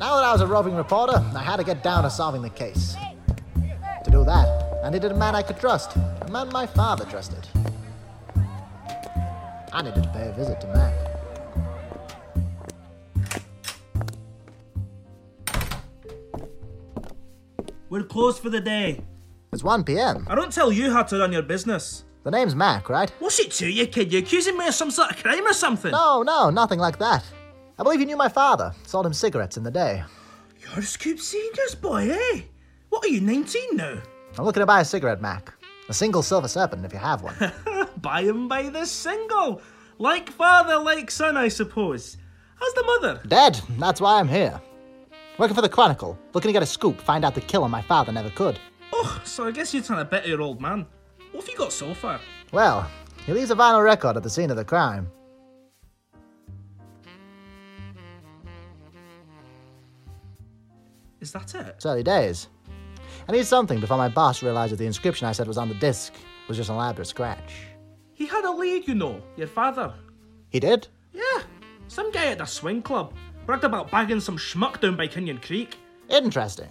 Now that I was a roving reporter, I had to get down to solving the case. To do that, I needed a man I could trust, a man my father trusted. I needed to pay a visit to Mac. We're closed for the day. It's 1 p.m. I don't tell you how to run your business. The name's Mac, right? What's it to you, kid? You accusing me of some sort of crime or something? No, no, nothing like that. I believe you knew my father. Sold him cigarettes in the day. You're Scoop Senior's boy, eh? What are you, 19 now? I'm looking to buy a cigarette, Mac. A single silver serpent, if you have one. buy him by the single. Like father, like son, I suppose. How's the mother? Dead. That's why I'm here. Working for the Chronicle, looking to get a scoop, find out the killer my father never could. Oh, so I guess you're trying to better your old man. What have you got so far? Well, he leaves a vinyl record at the scene of the crime. Is that it? It's early days. I need something before my boss realizes the inscription I said was on the disc was just an elaborate scratch. He had a lead, you know, your father. He did? Yeah, some guy at the swing club bragged about bagging some schmuck down by Canyon Creek. Interesting.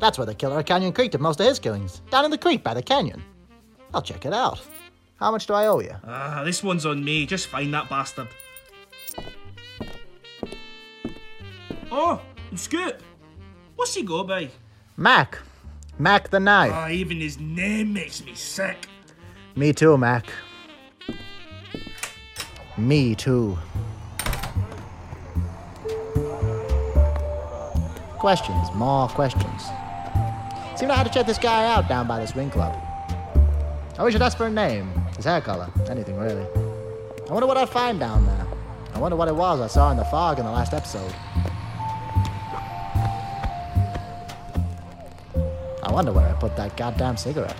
That's where the killer at Canyon Creek did most of his killings, down in the creek by the canyon. I'll check it out. How much do I owe you? Ah, this one's on me. Just find that bastard. Oh, Scoop. What's he go by? Mac. Mac the knife. Ah, even his name makes me sick. Me too, Mac. Me too. Questions, more questions. Seemed I had to check this guy out down by the swing club. I wish I'd ask for a name, his hair color, anything really. I wonder what I'd find down there. I wonder what it was I saw in the fog in the last episode. Wonder where I put that goddamn cigarette.